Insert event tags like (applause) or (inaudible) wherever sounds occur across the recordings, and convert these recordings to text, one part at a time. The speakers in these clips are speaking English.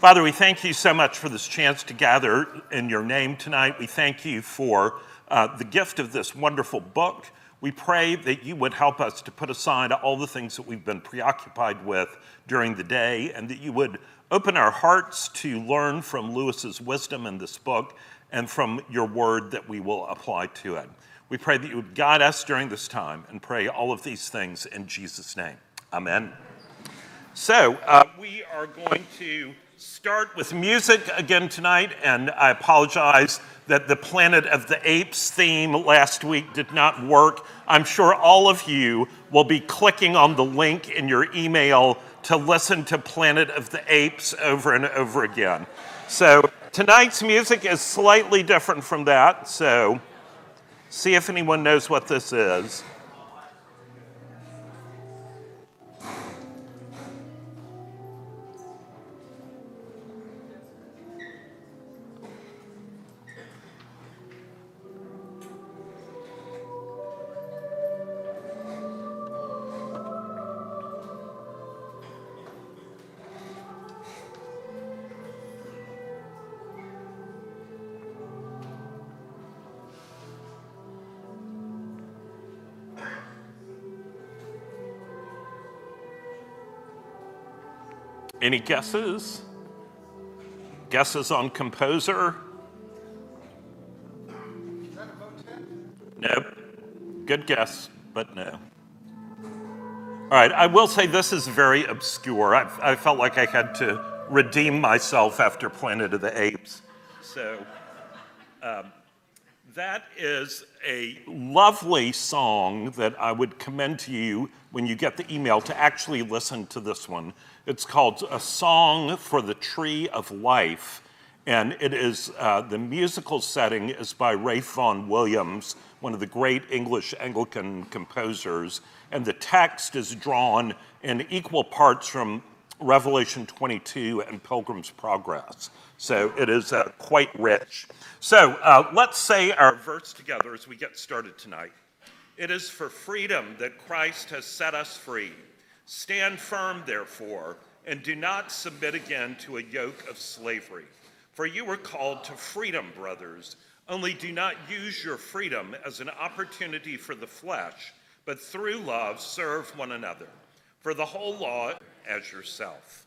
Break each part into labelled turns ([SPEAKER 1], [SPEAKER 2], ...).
[SPEAKER 1] Father, we thank you so much for this chance to gather in your name tonight. We thank you for uh, the gift of this wonderful book. We pray that you would help us to put aside all the things that we've been preoccupied with during the day and that you would open our hearts to learn from Lewis's wisdom in this book and from your word that we will apply to it. We pray that you would guide us during this time and pray all of these things in Jesus' name. Amen. So, uh, we are going to start with music again tonight, and I apologize that the Planet of the Apes theme last week did not work. I'm sure all of you will be clicking on the link in your email to listen to Planet of the Apes over and over again. So tonight's music is slightly different from that, so see if anyone knows what this is. Any guesses? Guesses on composer? Nope. Good guess, but no. All right, I will say this is very obscure. I, I felt like I had to redeem myself after Planet of the Apes. So um, that is a lovely song that I would commend to you when you get the email to actually listen to this one. It's called A Song for the Tree of Life. And it is, uh, the musical setting is by Ralph Vaughan Williams, one of the great English Anglican composers. And the text is drawn in equal parts from Revelation 22 and Pilgrim's Progress. So it is uh, quite rich. So uh, let's say our verse together as we get started tonight. It is for freedom that Christ has set us free. Stand firm, therefore, and do not submit again to a yoke of slavery. For you were called to freedom, brothers. Only do not use your freedom as an opportunity for the flesh, but through love serve one another. For the whole law as yourself.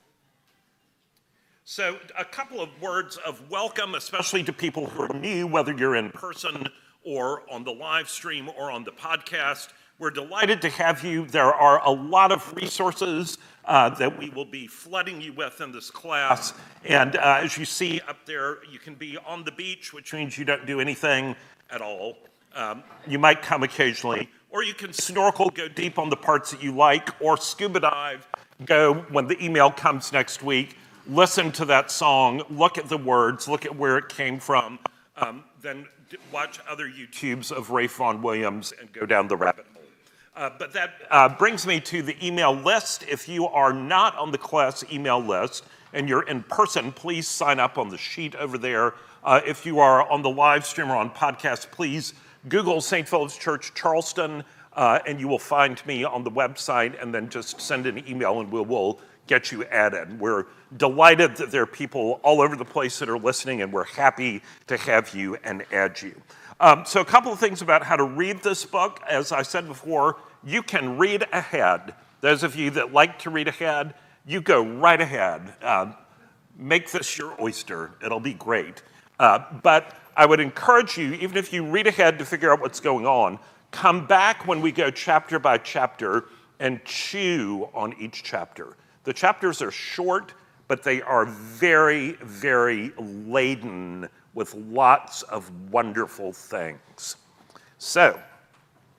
[SPEAKER 1] So, a couple of words of welcome, especially to people who are new, whether you're in person or on the live stream or on the podcast. We're delighted to have you. There are a lot of resources uh, that we will be flooding you with in this class. And uh, as you see up there, you can be on the beach, which means you don't do anything at all. Um, you might come occasionally, or you can snorkel, go deep on the parts that you like, or scuba dive, go when the email comes next week, listen to that song, look at the words, look at where it came from, um, then watch other YouTubes of Ralph Vaughan Williams and go down the rabbit. Uh, but that uh, brings me to the email list. If you are not on the class email list and you're in person, please sign up on the sheet over there. Uh, if you are on the live stream or on podcast, please Google St. Philip's Church Charleston uh, and you will find me on the website and then just send an email and we will get you added. We're delighted that there are people all over the place that are listening and we're happy to have you and add you. Um, so, a couple of things about how to read this book. As I said before, you can read ahead. Those of you that like to read ahead, you go right ahead. Uh, make this your oyster, it'll be great. Uh, but I would encourage you, even if you read ahead to figure out what's going on, come back when we go chapter by chapter and chew on each chapter. The chapters are short, but they are very, very laden with lots of wonderful things. So,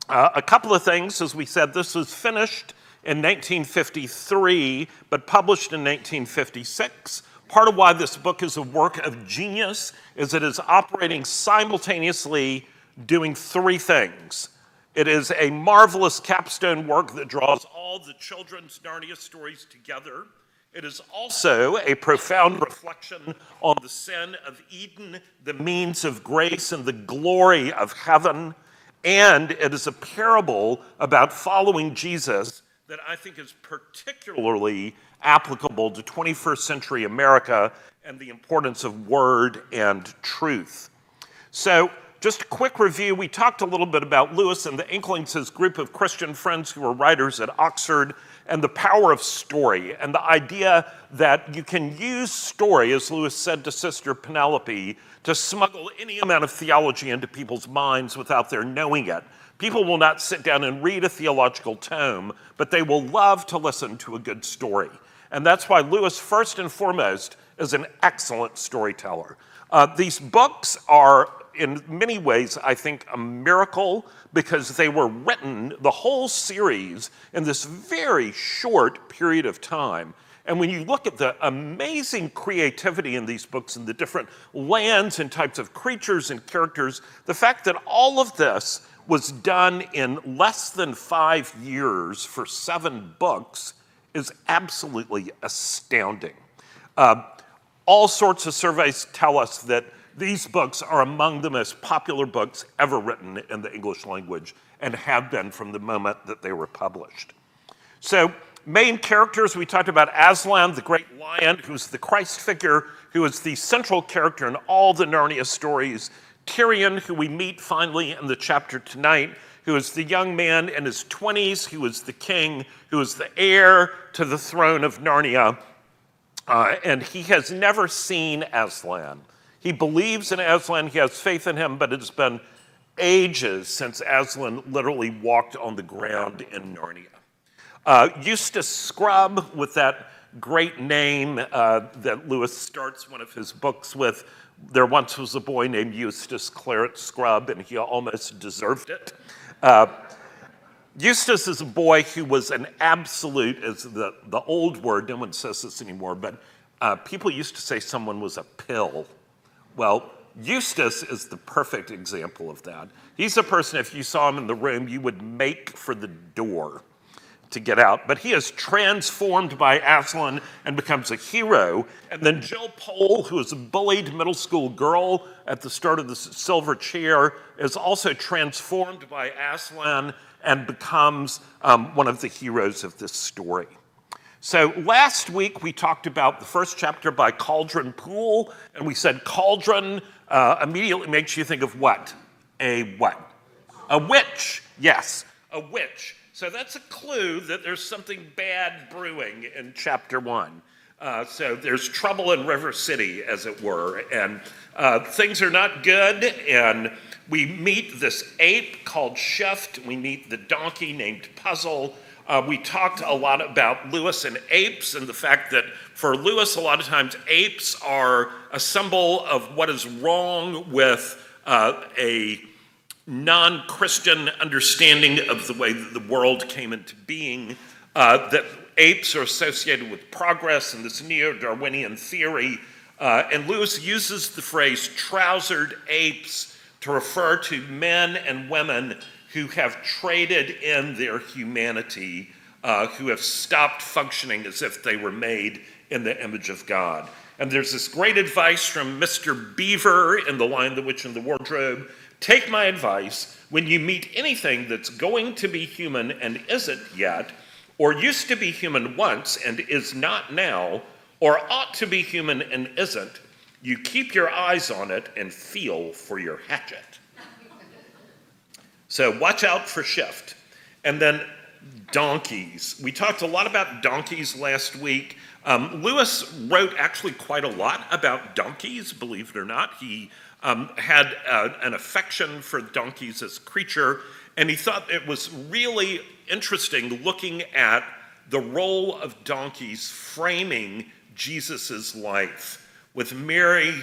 [SPEAKER 1] uh, a couple of things, as we said, this was finished in 1953, but published in 1956. Part of why this book is a work of genius is it is operating simultaneously doing three things. It is a marvelous capstone work that draws all the children's Narnia stories together. It is also a profound reflection on the sin of Eden, the means of grace, and the glory of heaven. And it is a parable about following Jesus that I think is particularly applicable to 21st century America and the importance of word and truth. So, just a quick review. We talked a little bit about Lewis and the Inklings, his group of Christian friends who were writers at Oxford, and the power of story, and the idea that you can use story, as Lewis said to Sister Penelope, to smuggle any amount of theology into people's minds without their knowing it. People will not sit down and read a theological tome, but they will love to listen to a good story. And that's why Lewis, first and foremost, is an excellent storyteller. Uh, these books are, in many ways, I think, a miracle because they were written, the whole series, in this very short period of time. And when you look at the amazing creativity in these books and the different lands and types of creatures and characters, the fact that all of this was done in less than five years for seven books is absolutely astounding. Uh, all sorts of surveys tell us that these books are among the most popular books ever written in the English language and have been from the moment that they were published. So, main characters we talked about Aslan, the great lion, who's the Christ figure, who is the central character in all the Narnia stories. Tirian, who we meet finally in the chapter tonight, who is the young man in his 20s, who is the king, who is the heir to the throne of Narnia. Uh, and he has never seen Aslan. He believes in Aslan, he has faith in him, but it's been ages since Aslan literally walked on the ground in Narnia. Uh, Eustace Scrubb, with that great name uh, that Lewis starts one of his books with, there once was a boy named Eustace Clarence Scrubb, and he almost deserved it. Uh, Eustace is a boy who was an absolute, is the, the old word, no one says this anymore, but uh, people used to say someone was a pill. Well, Eustace is the perfect example of that. He's a person, if you saw him in the room, you would make for the door to get out. But he is transformed by Aslan and becomes a hero. And then Jill Pole, who is a bullied middle school girl at the start of the Silver Chair, is also transformed by Aslan and becomes um, one of the heroes of this story. So last week we talked about the first chapter by Cauldron Pool, and we said cauldron uh, immediately makes you think of what? A what? A witch. Yes, a witch. So that's a clue that there's something bad brewing in chapter one. Uh, so there's trouble in River City, as it were, and uh, things are not good. And we meet this ape called Shift. We meet the donkey named Puzzle. Uh, we talked a lot about Lewis and apes and the fact that for Lewis, a lot of times apes are a symbol of what is wrong with uh, a non Christian understanding of the way that the world came into being. Uh, that apes are associated with progress and this neo Darwinian theory. Uh, and Lewis uses the phrase trousered apes to refer to men and women who have traded in their humanity, uh, who have stopped functioning as if they were made in the image of God. And there's this great advice from Mr. Beaver in The Lion, the Witch, and the Wardrobe. Take my advice when you meet anything that's going to be human and isn't yet, or used to be human once and is not now, or ought to be human and isn't, you keep your eyes on it and feel for your hatchet. So watch out for shift. And then donkeys. We talked a lot about donkeys last week. Um, Lewis wrote actually quite a lot about donkeys, believe it or not. He um, had uh, an affection for donkeys as creature, and he thought it was really interesting looking at the role of donkeys framing Jesus' life, with Mary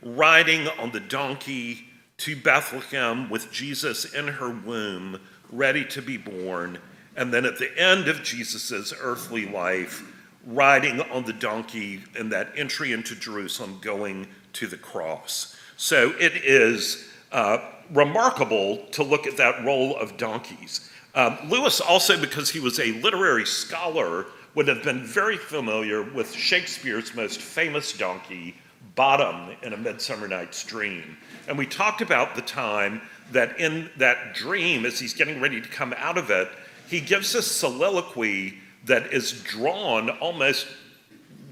[SPEAKER 1] riding on the donkey to Bethlehem with Jesus in her womb, ready to be born. And then at the end of Jesus' earthly life, riding on the donkey in that entry into Jerusalem, going to the cross. So it is uh, remarkable to look at that role of donkeys. Um, Lewis also, because he was a literary scholar, would have been very familiar with Shakespeare's most famous donkey, Bottom, in A Midsummer Night's Dream. And we talked about the time that in that dream, as he's getting ready to come out of it, he gives a soliloquy that is drawn almost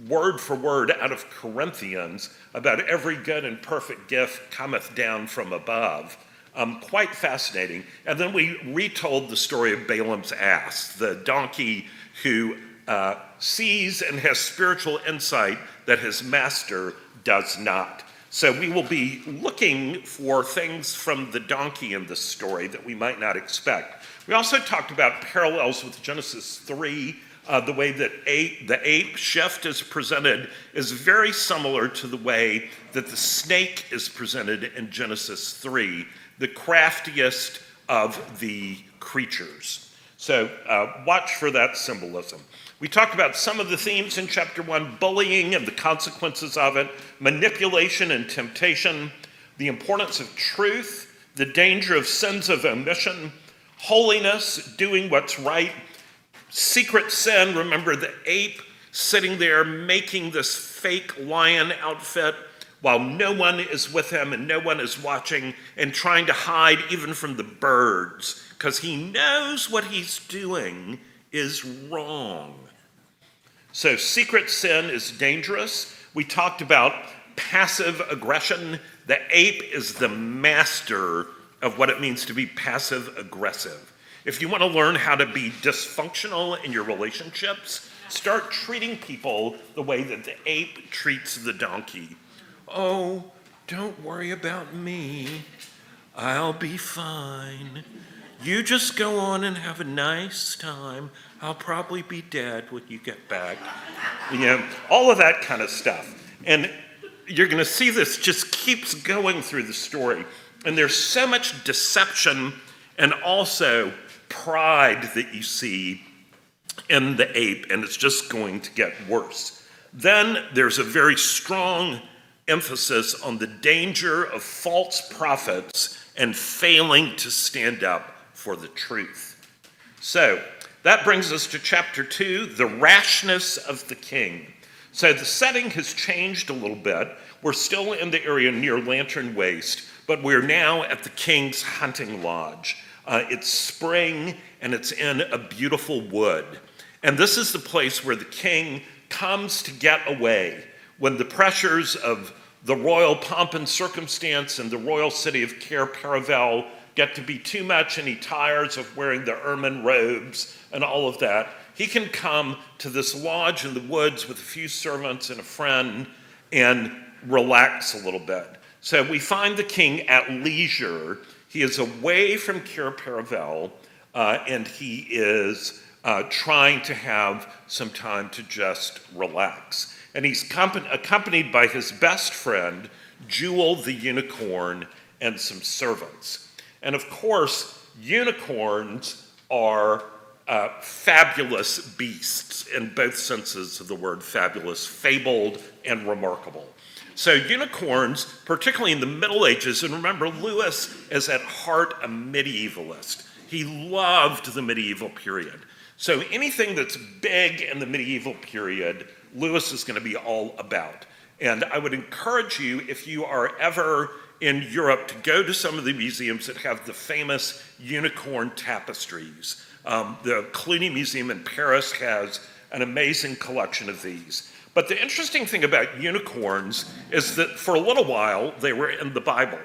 [SPEAKER 1] word for word out of Corinthians about every good and perfect gift cometh down from above. Um, quite fascinating. And then we retold the story of Balaam's ass, the donkey who uh, sees and has spiritual insight that his master does not. So we will be looking for things from the donkey in this story that we might not expect. We also talked about parallels with Genesis 3. Uh, the way that ape, the ape shift is presented is very similar to the way that the snake is presented in Genesis 3, the craftiest of the creatures. So uh, watch for that symbolism. We talked about some of the themes in chapter one bullying and the consequences of it, manipulation and temptation, the importance of truth, the danger of sins of omission, holiness, doing what's right, secret sin. Remember the ape sitting there making this fake lion outfit while no one is with him and no one is watching and trying to hide even from the birds because he knows what he's doing is wrong. So, secret sin is dangerous. We talked about passive aggression. The ape is the master of what it means to be passive aggressive. If you want to learn how to be dysfunctional in your relationships, start treating people the way that the ape treats the donkey. Oh, don't worry about me. I'll be fine. You just go on and have a nice time. I'll probably be dead when you get back. You know, all of that kind of stuff. And you're going to see this just keeps going through the story. And there's so much deception and also pride that you see in the ape, and it's just going to get worse. Then there's a very strong emphasis on the danger of false prophets and failing to stand up for the truth. So, that brings us to chapter two the rashness of the king. So the setting has changed a little bit. We're still in the area near Lantern Waste, but we're now at the king's hunting lodge. Uh, it's spring and it's in a beautiful wood. And this is the place where the king comes to get away when the pressures of the royal pomp and circumstance and the royal city of Cair Paravel get to be too much and he tires of wearing the ermine robes and all of that, he can come to this lodge in the woods with a few servants and a friend and relax a little bit. So we find the king at leisure. He is away from Cair Paravel uh, and he is uh, trying to have some time to just relax. And he's accompanied by his best friend, Jewel the unicorn, and some servants. And of course, unicorns are uh, fabulous beasts in both senses of the word fabulous, fabled, and remarkable. So, unicorns, particularly in the Middle Ages, and remember, Lewis is at heart a medievalist. He loved the medieval period. So, anything that's big in the medieval period, Lewis is going to be all about. And I would encourage you, if you are ever in Europe to go to some of the museums that have the famous unicorn tapestries. Um, the Cluny Museum in Paris has an amazing collection of these. But the interesting thing about unicorns is that for a little while they were in the Bible.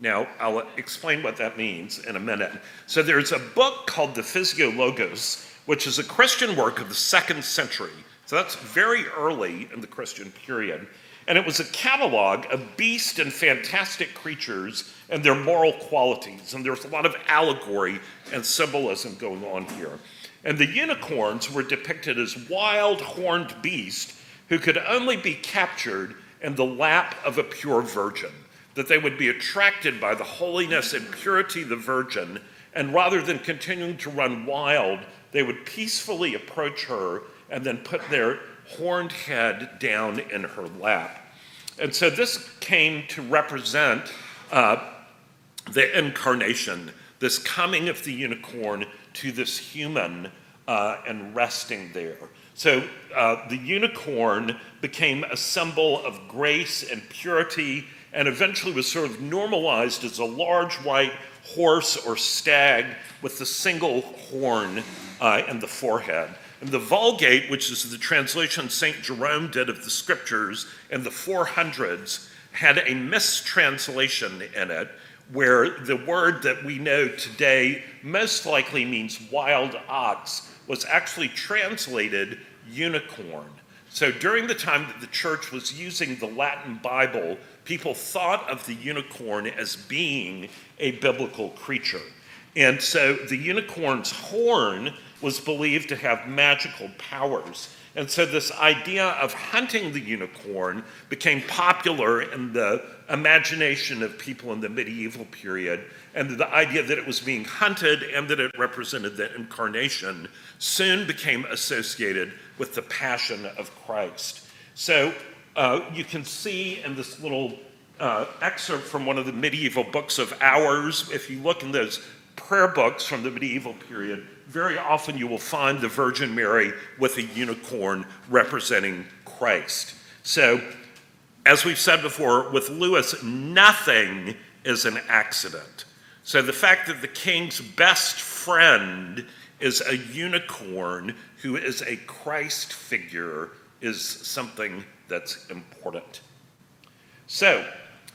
[SPEAKER 1] Now, I'll explain what that means in a minute. So, there's a book called the Physiologos, which is a Christian work of the second century. So, that's very early in the Christian period. And it was a catalog of beast and fantastic creatures and their moral qualities. And there's a lot of allegory and symbolism going on here. And the unicorns were depicted as wild horned beasts who could only be captured in the lap of a pure virgin, that they would be attracted by the holiness and purity of the virgin, and rather than continuing to run wild, they would peacefully approach her and then put their horned head down in her lap. And so this came to represent uh, the incarnation, this coming of the unicorn to this human uh, and resting there. So uh, the unicorn became a symbol of grace and purity and eventually was sort of normalized as a large white horse or stag with the single horn uh, in the forehead. And the Vulgate, which is the translation St. Jerome did of the scriptures in the 400s, had a mistranslation in it where the word that we know today most likely means wild ox was actually translated unicorn. So during the time that the church was using the Latin Bible, people thought of the unicorn as being a biblical creature. And so the unicorn's horn was believed to have magical powers. And so this idea of hunting the unicorn became popular in the imagination of people in the medieval period. And the idea that it was being hunted and that it represented the incarnation soon became associated with the passion of Christ. So uh, you can see in this little uh, excerpt from one of the medieval books of hours, if you look in those prayer books from the medieval period, very often you will find the Virgin Mary with a unicorn representing Christ. So, as we've said before, with Lewis, nothing is an accident. So, the fact that the king's best friend is a unicorn who is a Christ figure is something that's important. So,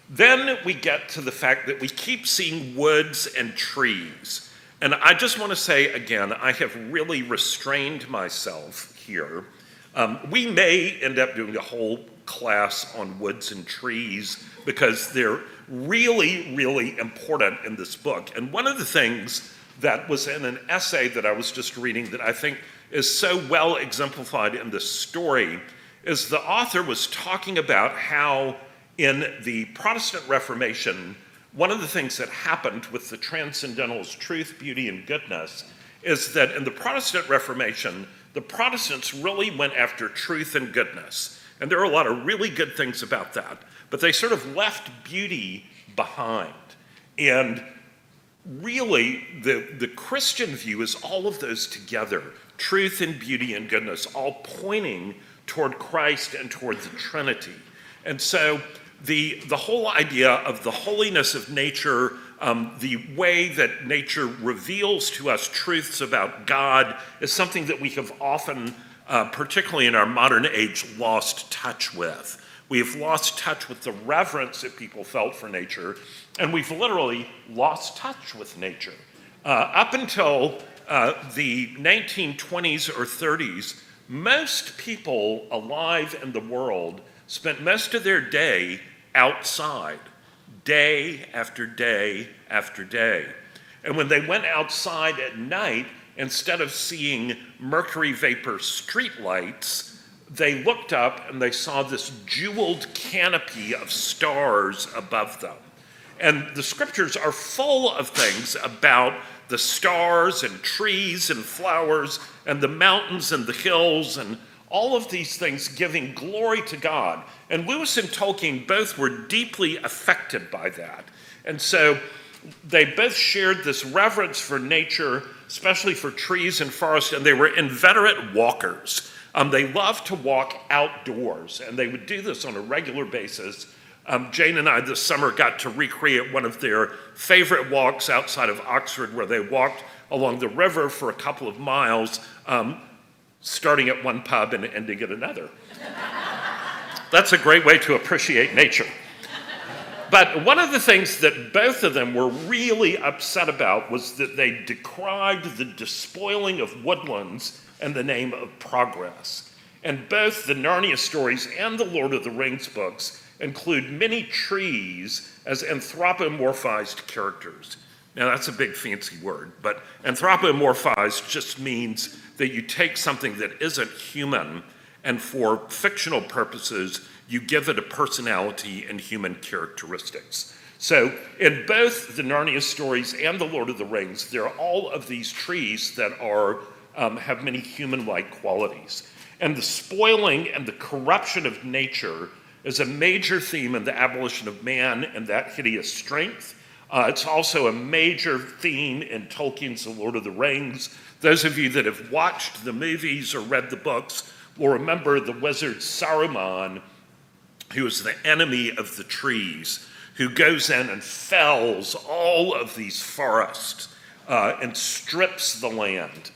[SPEAKER 1] then we get to the fact that we keep seeing woods and trees. And I just want to say again, I have really restrained myself here. Um, we may end up doing a whole class on woods and trees because they're really, really important in this book. And one of the things that was in an essay that I was just reading that I think is so well exemplified in this story is the author was talking about how in the Protestant Reformation, one of the things that happened with the transcendentals, truth, beauty, and goodness, is that in the Protestant Reformation, the Protestants really went after truth and goodness. And there are a lot of really good things about that. But they sort of left beauty behind. And really, the, the Christian view is all of those together truth and beauty and goodness, all pointing toward Christ and toward the Trinity. And so the, the whole idea of the holiness of nature, um, the way that nature reveals to us truths about God, is something that we have often, uh, particularly in our modern age, lost touch with. We have lost touch with the reverence that people felt for nature, and we've literally lost touch with nature. Uh, up until uh, the 1920s or 30s, most people alive in the world spent most of their day outside, day after day after day. And when they went outside at night, instead of seeing mercury vapor streetlights, they looked up and they saw this jeweled canopy of stars above them. And the scriptures are full of things about the stars and trees and flowers and the mountains and the hills and all of these things giving glory to God. And Lewis and Tolkien both were deeply affected by that. And so they both shared this reverence for nature, especially for trees and forests, and they were inveterate walkers. Um, they loved to walk outdoors, and they would do this on a regular basis. Um, Jane and I this summer got to recreate one of their favorite walks outside of Oxford, where they walked along the river for a couple of miles. Um, starting at one pub and ending at another. That's a great way to appreciate nature. But one of the things that both of them were really upset about was that they decried the despoiling of woodlands in the name of progress. And both the Narnia stories and the Lord of the Rings books include many trees as anthropomorphized characters. Now, that's a big fancy word, but anthropomorphized just means that you take something that isn't human and for fictional purposes, you give it a personality and human characteristics. So, in both the Narnia stories and the Lord of the Rings, there are all of these trees that are, um, have many human like qualities. And the spoiling and the corruption of nature is a major theme in the abolition of man and that hideous strength. Uh, it's also a major theme in Tolkien's The Lord of the Rings. Those of you that have watched the movies or read the books will remember the wizard Saruman, who is the enemy of the trees, who goes in and fells all of these forests uh, and strips the land.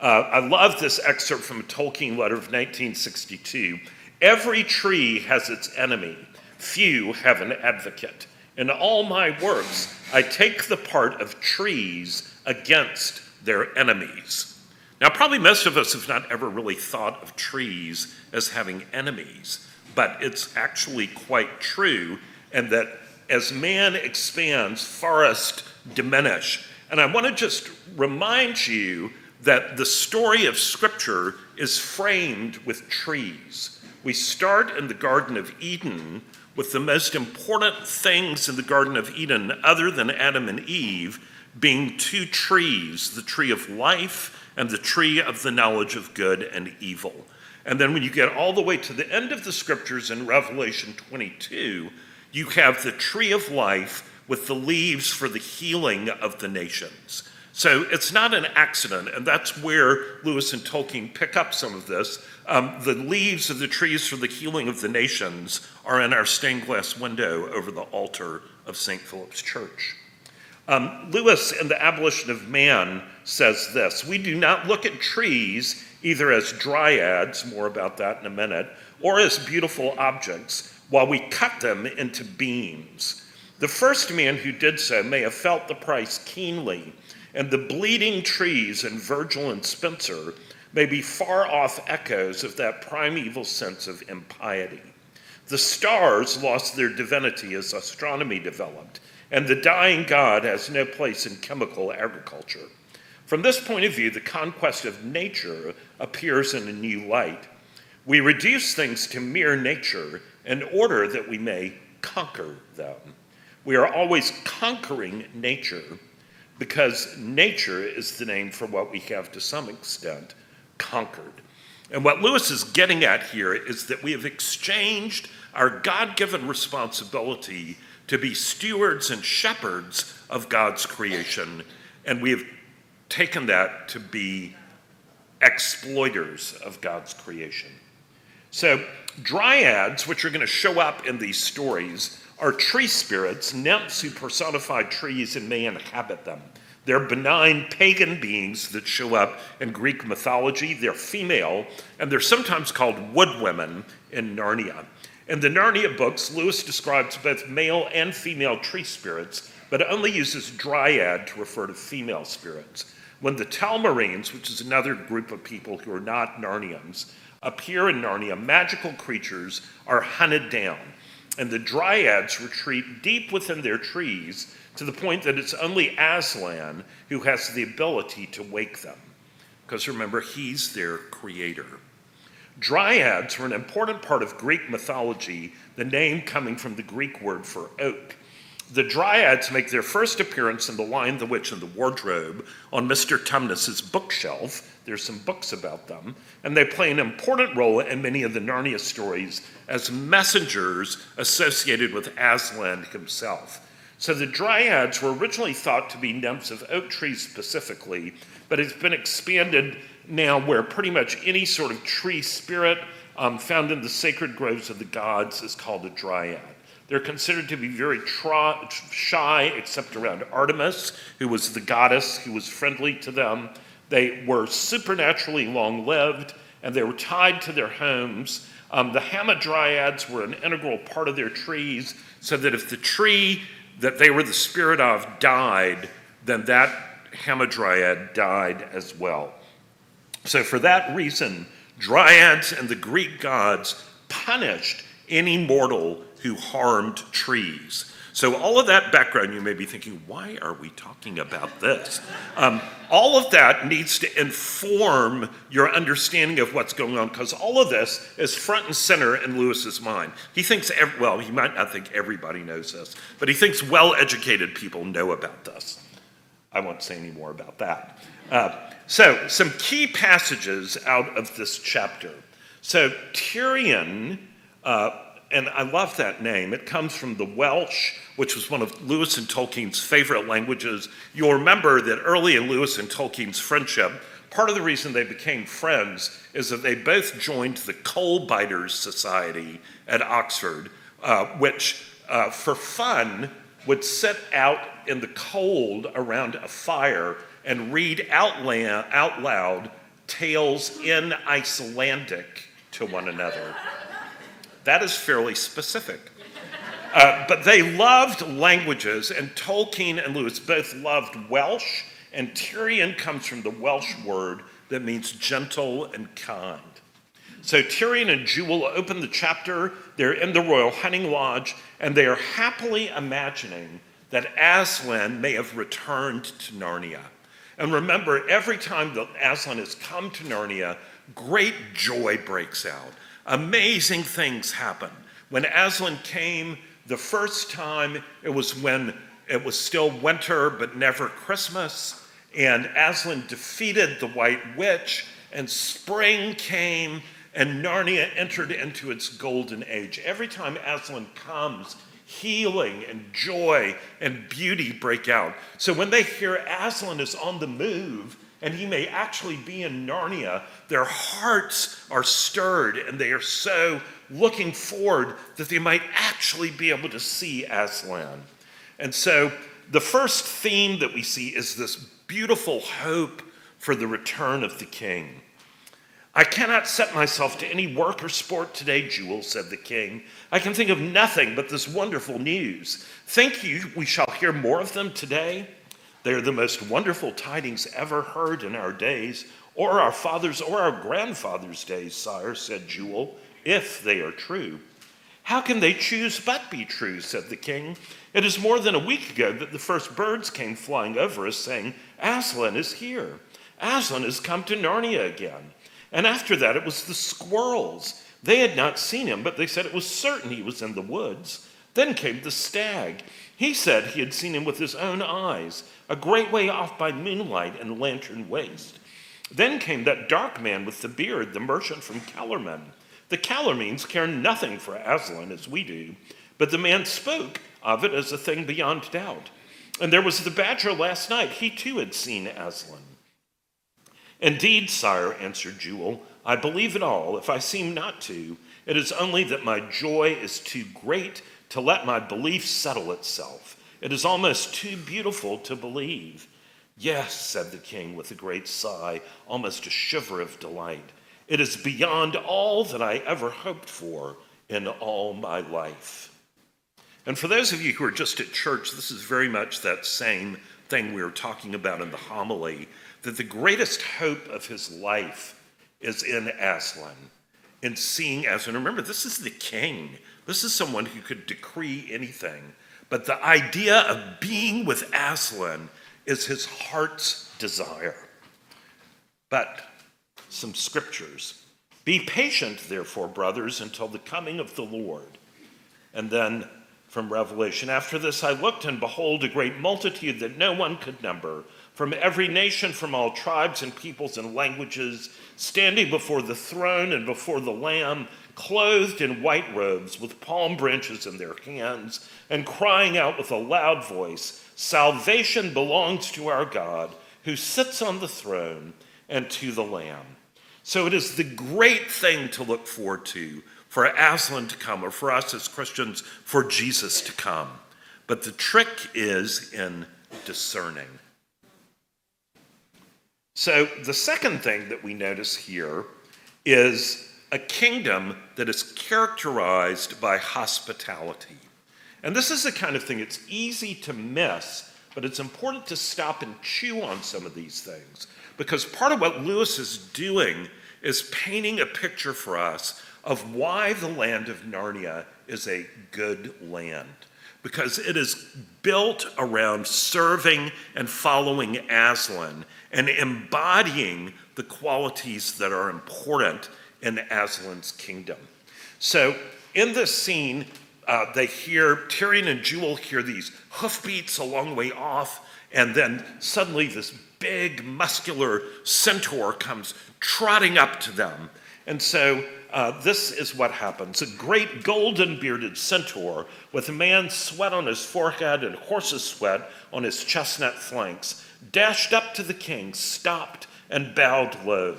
[SPEAKER 1] Uh, I love this excerpt from a Tolkien letter of 1962. Every tree has its enemy, few have an advocate. In all my works, I take the part of trees against their enemies. Now, probably most of us have not ever really thought of trees as having enemies, but it's actually quite true, and that as man expands, forests diminish. And I want to just remind you that the story of Scripture is framed with trees. We start in the Garden of Eden with the most important things in the Garden of Eden, other than Adam and Eve, being two trees the tree of life and the tree of the knowledge of good and evil. And then when you get all the way to the end of the scriptures in Revelation 22, you have the tree of life with the leaves for the healing of the nations. So it's not an accident, and that's where Lewis and Tolkien pick up some of this. Um, the leaves of the trees for the healing of the nations are in our stained glass window over the altar of St. Philip's Church. Um, Lewis in The Abolition of Man says this We do not look at trees either as dryads, more about that in a minute, or as beautiful objects, while we cut them into beams. The first man who did so may have felt the price keenly, and the bleeding trees in Virgil and Spenser may be far off echoes of that primeval sense of impiety. The stars lost their divinity as astronomy developed, and the dying God has no place in chemical agriculture. From this point of view, the conquest of nature appears in a new light. We reduce things to mere nature in order that we may conquer them. We are always conquering nature because nature is the name for what we have to some extent conquered. And what Lewis is getting at here is that we have exchanged our God given responsibility to be stewards and shepherds of God's creation, and we have taken that to be exploiters of God's creation. So, dryads, which are going to show up in these stories, are tree spirits, nymphs who personify trees and may inhabit them. They're benign pagan beings that show up in Greek mythology. They're female, and they're sometimes called woodwomen in Narnia. In the Narnia books, Lewis describes both male and female tree spirits, but only uses dryad to refer to female spirits. When the Telmarines, which is another group of people who are not Narnians, appear in Narnia, magical creatures are hunted down, and the dryads retreat deep within their trees to the point that it's only Aslan who has the ability to wake them. Because remember, he's their creator. Dryads were an important part of Greek mythology, the name coming from the Greek word for oak. The Dryads make their first appearance in The Lion, the Witch, and the Wardrobe on Mr. Tumnus's bookshelf. There's some books about them. And they play an important role in many of the Narnia stories as messengers associated with Aslan himself. So the Dryads were originally thought to be nymphs of oak trees specifically, but it's been expanded now where pretty much any sort of tree spirit um, found in the sacred groves of the gods is called a dryad. They're considered to be very shy, except around Artemis, who was the goddess who was friendly to them. They were supernaturally long lived, and they were tied to their homes. Um, the hamadryads were an integral part of their trees, so that if the tree that they were the spirit of died, then that hamadryad died as well. So, for that reason, dryads and the Greek gods punished any mortal who harmed trees. So, all of that background, you may be thinking, why are we talking about this? Um, all of that needs to inform your understanding of what's going on, because all of this is front and center in Lewis's mind. He thinks, well, he might not think everybody knows this, but he thinks well educated people know about this. I won't say any more about that. Uh, so, some key passages out of this chapter. So, Tirian, uh, and I love that name, it comes from the Welsh, which was one of Lewis and Tolkien's favorite languages. You'll remember that early in Lewis and Tolkien's friendship, part of the reason they became friends is that they both joined the Coal Biters Society at Oxford, uh, which, uh, for fun, would sit out in the cold around a fire and read out loud, out loud tales in Icelandic to one another. That is fairly specific. Uh, but they loved languages, and Tolkien and Lewis both loved Welsh, and Tirian comes from the Welsh word that means gentle and kind. So Tirian and Jewel open the chapter, they're in the royal hunting lodge, and they are happily imagining that Aslan may have returned to Narnia. And remember, every time that Aslan has come to Narnia, great joy breaks out. Amazing things happen. When Aslan came the first time, it was when it was still winter but never Christmas, and Aslan defeated the White Witch, and spring came, and Narnia entered into its golden age. Every time Aslan comes, healing and joy and beauty break out. So when they hear Aslan is on the move and he may actually be in Narnia, their hearts are stirred and they are so looking forward that they might actually be able to see Aslan. And so the first theme that we see is this beautiful hope for the return of the king. I cannot set myself to any work or sport today, Jewel, said the king. I can think of nothing but this wonderful news. Think you we shall hear more of them today? They are the most wonderful tidings ever heard in our days, or our fathers' or our grandfathers' days, sire, said Jewel, if they are true. How can they choose but be true, said the king. It is more than a week ago that the first birds came flying over us, saying, Aslan is here. Aslan has come to Narnia again. And after that, it was the squirrels. They had not seen him, but they said it was certain he was in the woods. Then came the stag. He said he had seen him with his own eyes, a great way off by moonlight and lantern waste. Then came that dark man with the beard, the merchant from Calormen. The Calormenes care nothing for Aslan as we do, but the man spoke of it as a thing beyond doubt. And there was the badger last night. He too had seen Aslan. Indeed, sire, answered Jewel, I believe it all. If I seem not to, it is only that my joy is too great to let my belief settle itself. It is almost too beautiful to believe. Yes, said the king with a great sigh, almost a shiver of delight. It is beyond all that I ever hoped for in all my life. And for those of you who are just at church, this is very much that same thing we were talking about in the homily that the greatest hope of his life is in Aslan, in seeing Aslan. Remember, this is the king. This is someone who could decree anything. But the idea of being with Aslan is his heart's desire. But some scriptures. Be patient, therefore, brothers, until the coming of the Lord. And then from Revelation, after this I looked, and behold, a great multitude that no one could number from every nation, from all tribes and peoples and languages, standing before the throne and before the Lamb, clothed in white robes, with palm branches in their hands, and crying out with a loud voice Salvation belongs to our God, who sits on the throne, and to the Lamb. So it is the great thing to look forward to for Aslan to come, or for us as Christians, for Jesus to come. But the trick is in discerning. So, the second thing that we notice here is a kingdom that is characterized by hospitality. And this is the kind of thing it's easy to miss, but it's important to stop and chew on some of these things. Because part of what Lewis is doing is painting a picture for us of why the land of Narnia is a good land because it is built around serving and following Aslan and embodying the qualities that are important in Aslan's kingdom. So in this scene, uh, they hear, Tirian and Jewel hear these hoofbeats a long way off, and then suddenly this big, muscular centaur comes trotting up to them. And so uh, this is what happens. A great golden bearded centaur with a man's sweat on his forehead and horse's sweat on his chestnut flanks dashed up to the king, stopped, and bowed low.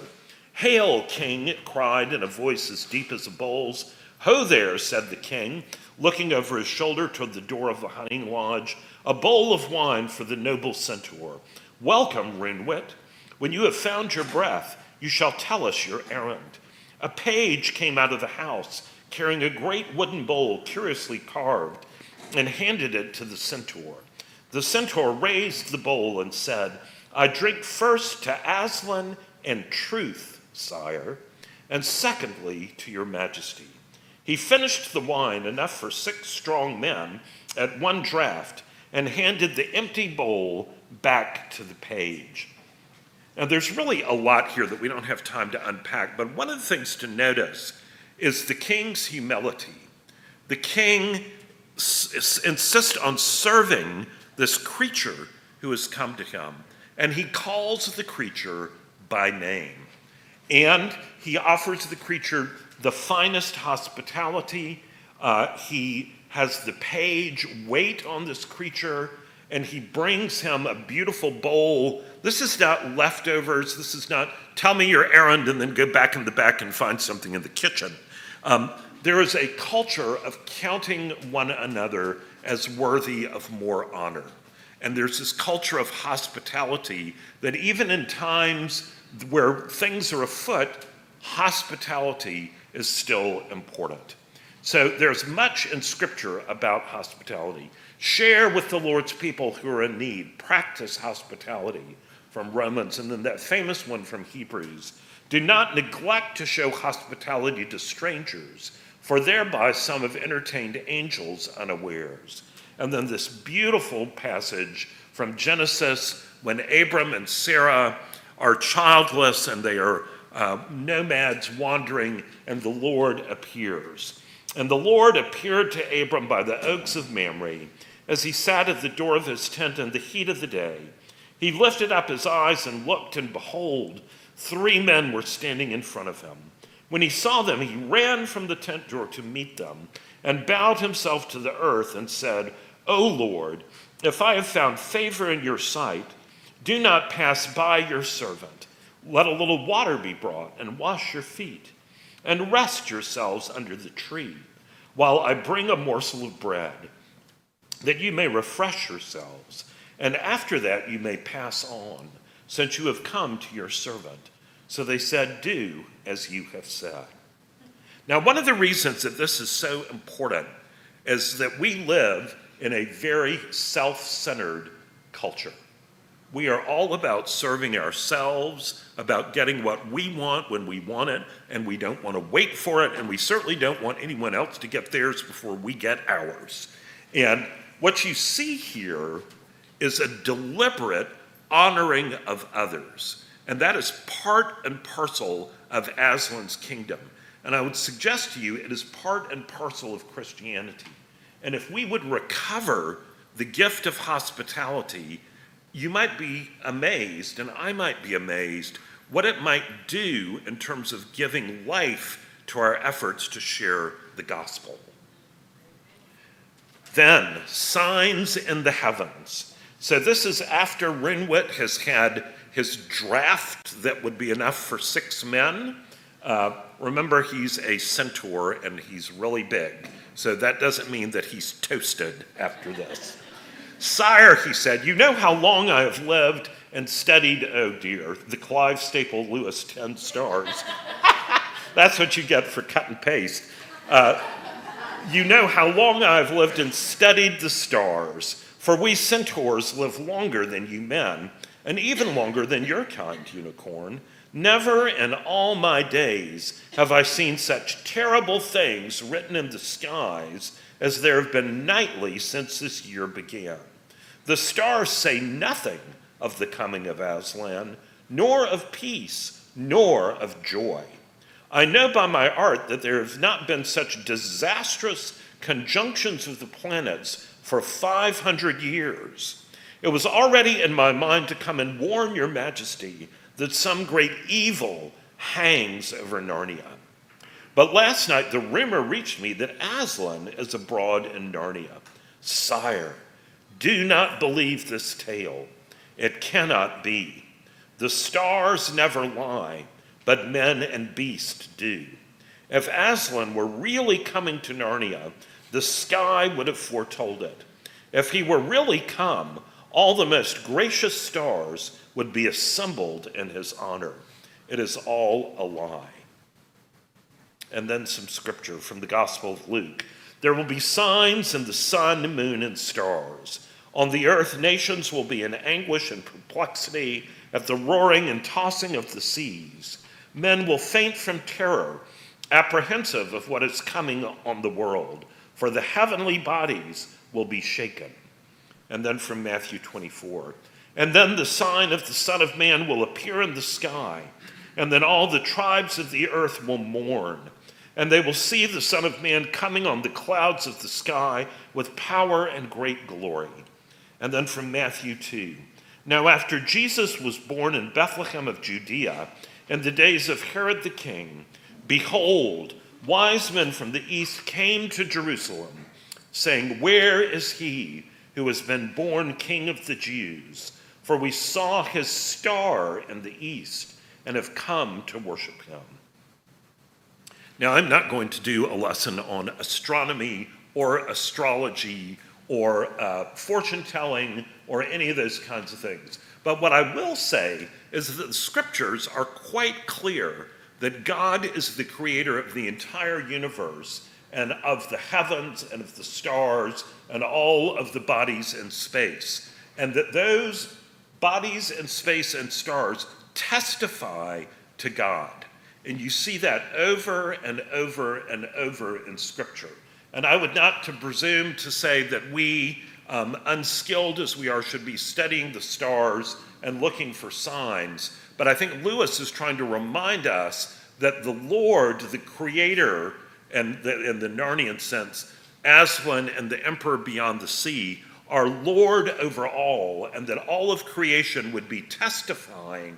[SPEAKER 1] Hail, king, it cried in a voice as deep as a bull's. Ho there, said the king, looking over his shoulder toward the door of the hunting lodge. A bowl of wine for the noble centaur. Welcome, Roonwit. When you have found your breath, you shall tell us your errand. A page came out of the house carrying a great wooden bowl curiously carved and handed it to the centaur. The centaur raised the bowl and said, I drink first to Aslan and truth, sire, and secondly to your majesty. He finished the wine, enough for six strong men, at one draught, and handed the empty bowl back to the page. Now, there's really a lot here that we don't have time to unpack, but one of the things to notice is the king's humility. The king s- insists on serving this creature who has come to him, and he calls the creature by name. And he offers the creature the finest hospitality. Uh, he has the page wait on this creature, and he brings him a beautiful bowl. This is not leftovers. This is not tell me your errand and then go back in the back and find something in the kitchen. Um, there is a culture of counting one another as worthy of more honor. And there's this culture of hospitality that even in times where things are afoot, hospitality is still important. So there's much in Scripture about hospitality. Share with the Lord's people who are in need. Practice hospitality from Romans, and then that famous one from Hebrews. Do not neglect to show hospitality to strangers, for thereby some have entertained angels unawares. And then this beautiful passage from Genesis when Abram and Sarah are childless and they are uh, nomads wandering, and the Lord appears. And the Lord appeared to Abram by the oaks of Mamre as he sat at the door of his tent in the heat of the day. He lifted up his eyes and looked, and behold, three men were standing in front of him. When he saw them, he ran from the tent door to meet them and bowed himself to the earth and said, O Lord, if I have found favor in your sight, do not pass by your servant. Let a little water be brought and wash your feet, and rest yourselves under the tree, while I bring a morsel of bread, that you may refresh yourselves, and after that you may pass on, since you have come to your servant. So they said, Do as you have said. Now, one of the reasons that this is so important is that we live in a very self centered culture. We are all about serving ourselves, about getting what we want when we want it, and we don't want to wait for it, and we certainly don't want anyone else to get theirs before we get ours. And what you see here is a deliberate honoring of others. And that is part and parcel of Aslan's kingdom. And I would suggest to you it is part and parcel of Christianity. And if we would recover the gift of hospitality, you might be amazed, and I might be amazed, what it might do in terms of giving life to our efforts to share the gospel. Then, signs in the heavens. So, this is after Roonwit has had his draft that would be enough for six men. Uh, remember, he's a centaur and he's really big. So that doesn't mean that he's toasted after this. Sire, he said, you know how long I have lived and studied, oh dear, the Clive Staple Lewis 10 stars. (laughs) That's what you get for cut and paste. Uh, you know how long I've lived and studied the stars, for we centaurs live longer than you men, and even longer than your kind, unicorn. Never in all my days have I seen such terrible things written in the skies as there have been nightly since this year began. The stars say nothing of the coming of Aslan, nor of peace, nor of joy. I know by my art that there have not been such disastrous conjunctions of the planets for 500 years. It was already in my mind to come and warn your majesty that some great evil hangs over Narnia. But last night the rumor reached me that Aslan is abroad in Narnia. Sire, do not believe this tale. It cannot be. The stars never lie, but men and beasts do. If Aslan were really coming to Narnia, the sky would have foretold it. If he were really come, all the most gracious stars would be assembled in his honor. It is all a lie. And then some scripture from the Gospel of Luke. There will be signs in the sun, moon, and stars. On the earth, nations will be in anguish and perplexity at the roaring and tossing of the seas. Men will faint from terror, apprehensive of what is coming on the world, for the heavenly bodies will be shaken. And then from Matthew 24. And then the sign of the Son of Man will appear in the sky, and then all the tribes of the earth will mourn. And they will see the Son of Man coming on the clouds of the sky with power and great glory. And then from Matthew 2. Now, after Jesus was born in Bethlehem of Judea, in the days of Herod the king, behold, wise men from the east came to Jerusalem, saying, Where is he who has been born king of the Jews? For we saw his star in the east and have come to worship him. Now, I'm not going to do a lesson on astronomy or astrology or uh, fortune telling or any of those kinds of things. But what I will say is that the scriptures are quite clear that God is the creator of the entire universe and of the heavens and of the stars and all of the bodies in space. And that those bodies in space and stars testify to God. And you see that over and over and over in Scripture. And I would not to presume to say that we, um, unskilled as we are, should be studying the stars and looking for signs. But I think Lewis is trying to remind us that the Lord, the Creator, and the, in the Narnian sense, Aslan and the Emperor beyond the sea, are Lord over all, and that all of creation would be testifying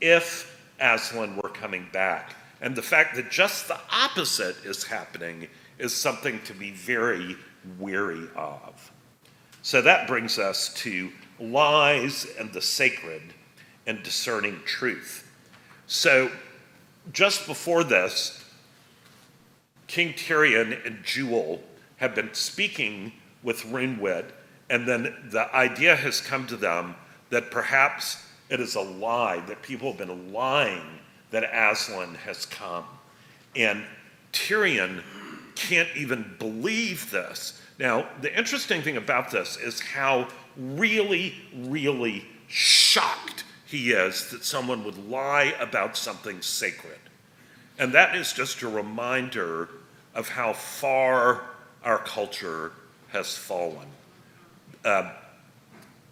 [SPEAKER 1] if Aslan were coming back. And the fact that just the opposite is happening is something to be very weary of. So that brings us to lies and the sacred and discerning truth. So just before this, King Tirian and Jewel have been speaking with Roonwit, and then the idea has come to them that perhaps it is a lie, that people have been lying that Aslan has come. And Tirian can't even believe this. Now, the interesting thing about this is how really, really shocked he is that someone would lie about something sacred. And that is just a reminder of how far our culture has fallen. Uh,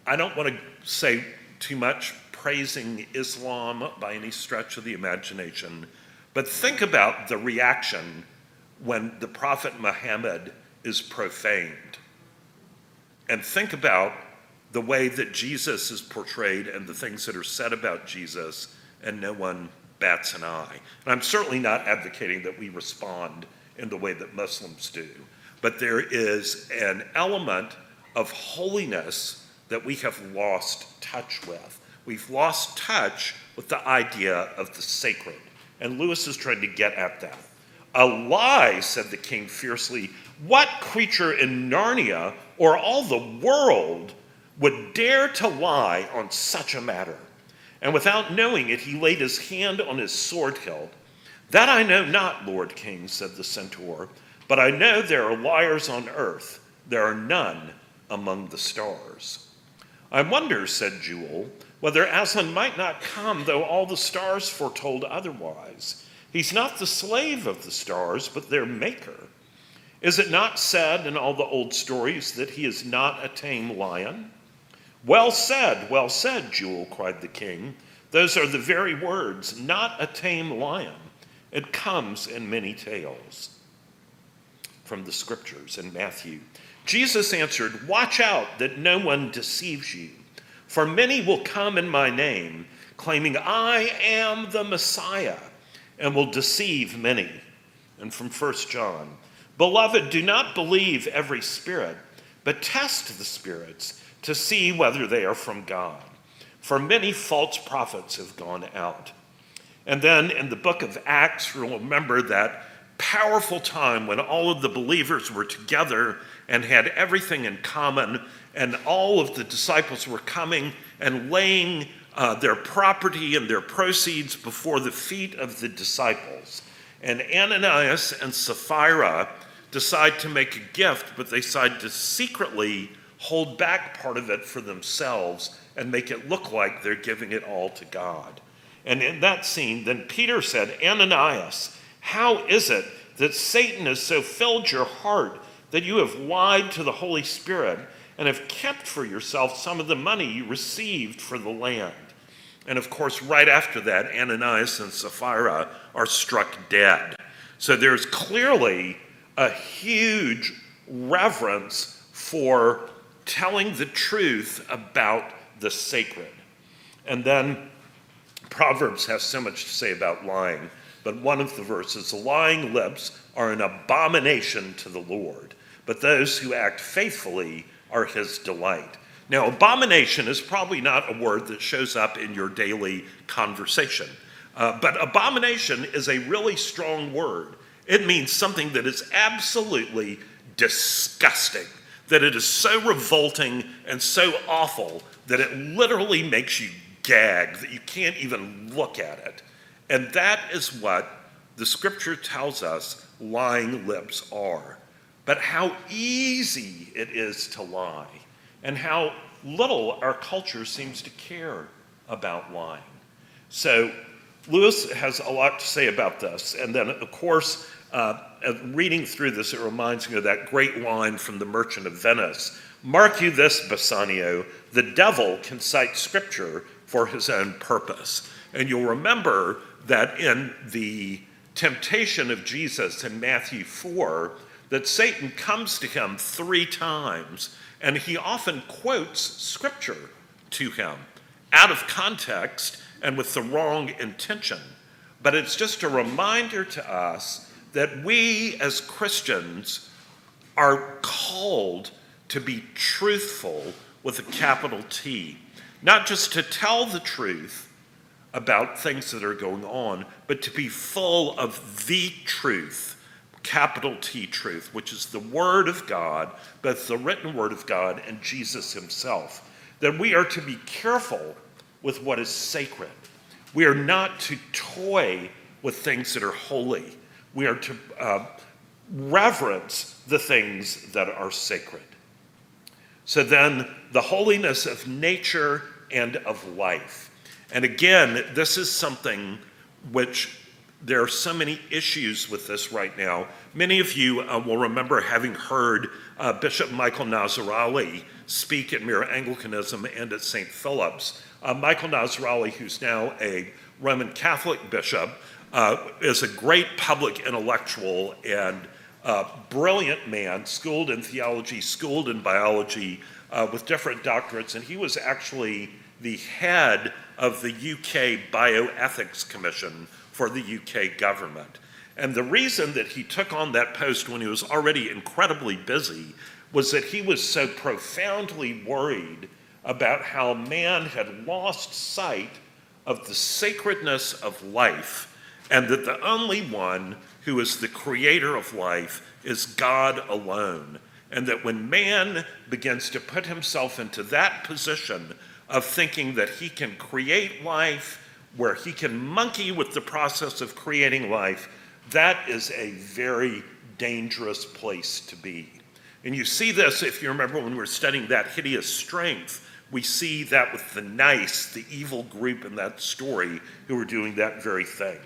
[SPEAKER 1] I don't want to say too much praising Islam by any stretch of the imagination, but think about the reaction when the Prophet Muhammad is profaned. And think about the way that Jesus is portrayed and the things that are said about Jesus, and no one bats an eye. And I'm certainly not advocating that we respond in the way that Muslims do, but there is an element of holiness that we have lost touch with. We've lost touch with the idea of the sacred. And Lewis is trying to get at that. A lie, said the king fiercely. What creature in Narnia or all the world would dare to lie on such a matter? And without knowing it, he laid his hand on his sword hilt. That I know not, Lord King, said the centaur, but I know there are liars on earth. There are none among the stars. I wonder, said Jewel, whether Aslan might not come, though all the stars foretold otherwise. He's not the slave of the stars, but their maker. Is it not said in all the old stories that he is not a tame lion? Well said, well said, Jewel, cried the king. Those are the very words, not a tame lion. It comes in many tales from the scriptures in Matthew. Jesus answered, Watch out that no one deceives you, for many will come in my name, claiming, I am the Messiah and will deceive many. And from 1 John, Beloved, do not believe every spirit, but test the spirits to see whether they are from God. For many false prophets have gone out. And then in the book of Acts, remember that powerful time when all of the believers were together and had everything in common, and all of the disciples were coming and laying uh, their property and their proceeds before the feet of the disciples. And Ananias and Sapphira decide to make a gift, but they decide to secretly hold back part of it for themselves and make it look like they're giving it all to God. And in that scene, then Peter said, Ananias, how is it that Satan has so filled your heart that you have lied to the Holy Spirit and have kept for yourself some of the money you received for the land? And of course, right after that, Ananias and Sapphira are struck dead. So there's clearly a huge reverence for telling the truth about the sacred. And then Proverbs has so much to say about lying, but one of the verses lying lips are an abomination to the Lord, but those who act faithfully are his delight. Now, abomination is probably not a word that shows up in your daily conversation, uh, but abomination is a really strong word. It means something that is absolutely disgusting, that it is so revolting and so awful that it literally makes you gag, that you can't even look at it. And that is what the scripture tells us lying lips are. But how easy it is to lie and how little our culture seems to care about lying. So, Lewis has a lot to say about this. And then, of course, uh, reading through this, it reminds me of that great line from The Merchant of Venice Mark you this, Bassanio, the devil can cite scripture for his own purpose. And you'll remember that in the temptation of Jesus in Matthew 4, that Satan comes to him three times and he often quotes scripture to him out of context and with the wrong intention. But it's just a reminder to us that we as Christians are called to be truthful with a capital T, not just to tell the truth about things that are going on, but to be full of the truth capital T truth, which is the Word of God, both the written Word of God and Jesus Himself. That we are to be careful with what is sacred. We are not to toy with things that are holy. We are to uh, reverence the things that are sacred. So then, the holiness of nature and of life. And again, this is something which there are so many issues with this right now. Many of you uh, will remember having heard uh, Bishop Michael Nazir-Ali speak at Mere Anglicanism and at St. Philip's. Uh, Michael Nazir-Ali, who's now a Roman Catholic bishop, uh, is a great public intellectual and uh, brilliant man, schooled in theology, schooled in biology, uh, with different doctorates, and he was actually the head of the UK Bioethics Commission for the UK government. And the reason that he took on that post when he was already incredibly busy was that he was so profoundly worried about how man had lost sight of the sacredness of life and that the only one who is the creator of life is God alone. And that when man begins to put himself into that position of thinking that he can create life where he can monkey with the process of creating life, that is a very dangerous place to be. And you see this, if you remember when we were studying that hideous strength, we see that with the nice, the evil group in that story who were doing that very thing.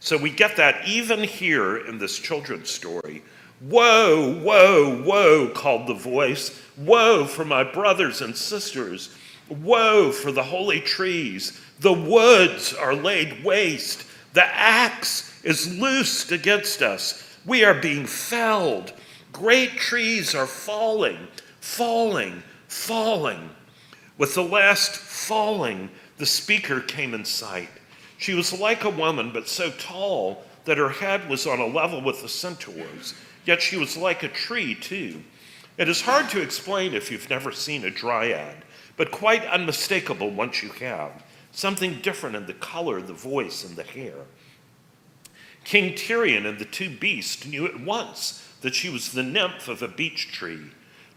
[SPEAKER 1] So we get that even here in this children's story. Woe, woe, woe, called the voice. Woe for my brothers and sisters. Woe for the holy trees the woods are laid waste. The axe is loosed against us. We are being felled. Great trees are falling, falling, falling. With the last falling, the speaker came in sight. She was like a woman, but so tall that her head was on a level with the centaurs, yet she was like a tree, too. It is hard to explain if you've never seen a dryad, but quite unmistakable once you have something different in the color, the voice, and the hair. King Tirian and the two beasts knew at once that she was the nymph of a beech tree.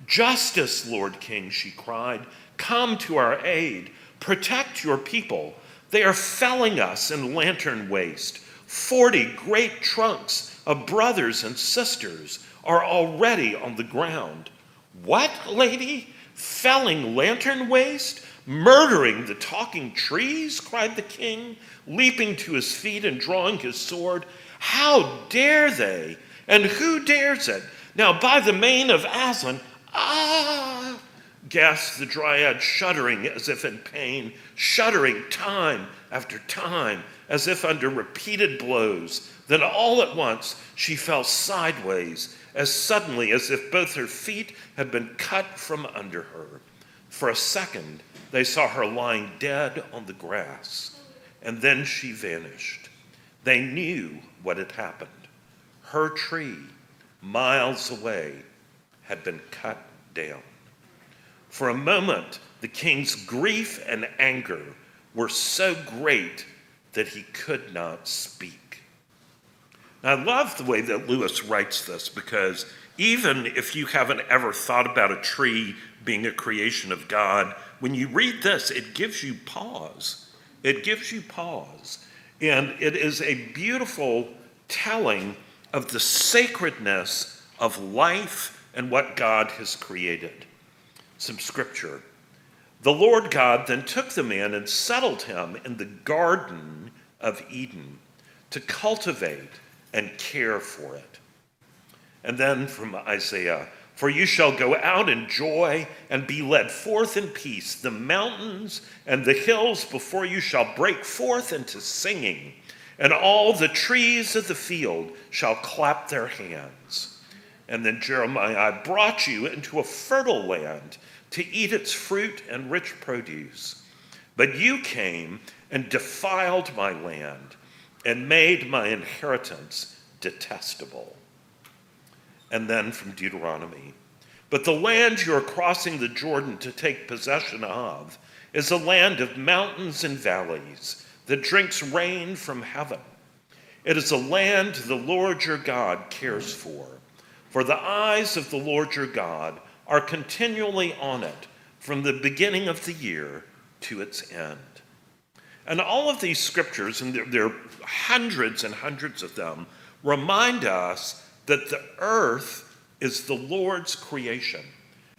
[SPEAKER 1] Justice, Lord King, she cried, come to our aid. Protect your people. They are felling us in lantern waste. Forty great trunks of brothers and sisters are already on the ground. What, lady? Felling lantern waste? Murdering the talking trees? cried the king, leaping to his feet and drawing his sword. How dare they? And who dares it? Now, by the mane of Aslan, ah! gasped the dryad, shuddering as if in pain, shuddering time after time, as if under repeated blows. Then all at once she fell sideways, as suddenly as if both her feet had been cut from under her. For a second, they saw her lying dead on the grass, and then she vanished. They knew what had happened. Her tree, miles away, had been cut down. For a moment, the king's grief and anger were so great that he could not speak. I love the way that Lewis writes this because even if you haven't ever thought about a tree being a creation of God, when you read this, it gives you pause. It gives you pause. And it is a beautiful telling of the sacredness of life and what God has created some scripture. The Lord God then took the man and settled him in the Garden of Eden to cultivate and care for it. And then from Isaiah, for you shall go out in joy and be led forth in peace. The mountains and the hills before you shall break forth into singing, and all the trees of the field shall clap their hands. And then Jeremiah, I brought you into a fertile land to eat its fruit and rich produce. But you came and defiled my land and made my inheritance detestable. And then from Deuteronomy, but the land you are crossing the Jordan to take possession of is a land of mountains and valleys that drinks rain from heaven. It is a land the Lord your God cares for. For the eyes of the Lord your God are continually on it from the beginning of the year to its end. And all of these scriptures, and there, there are hundreds and hundreds of them, remind us that the earth is the Lord's creation.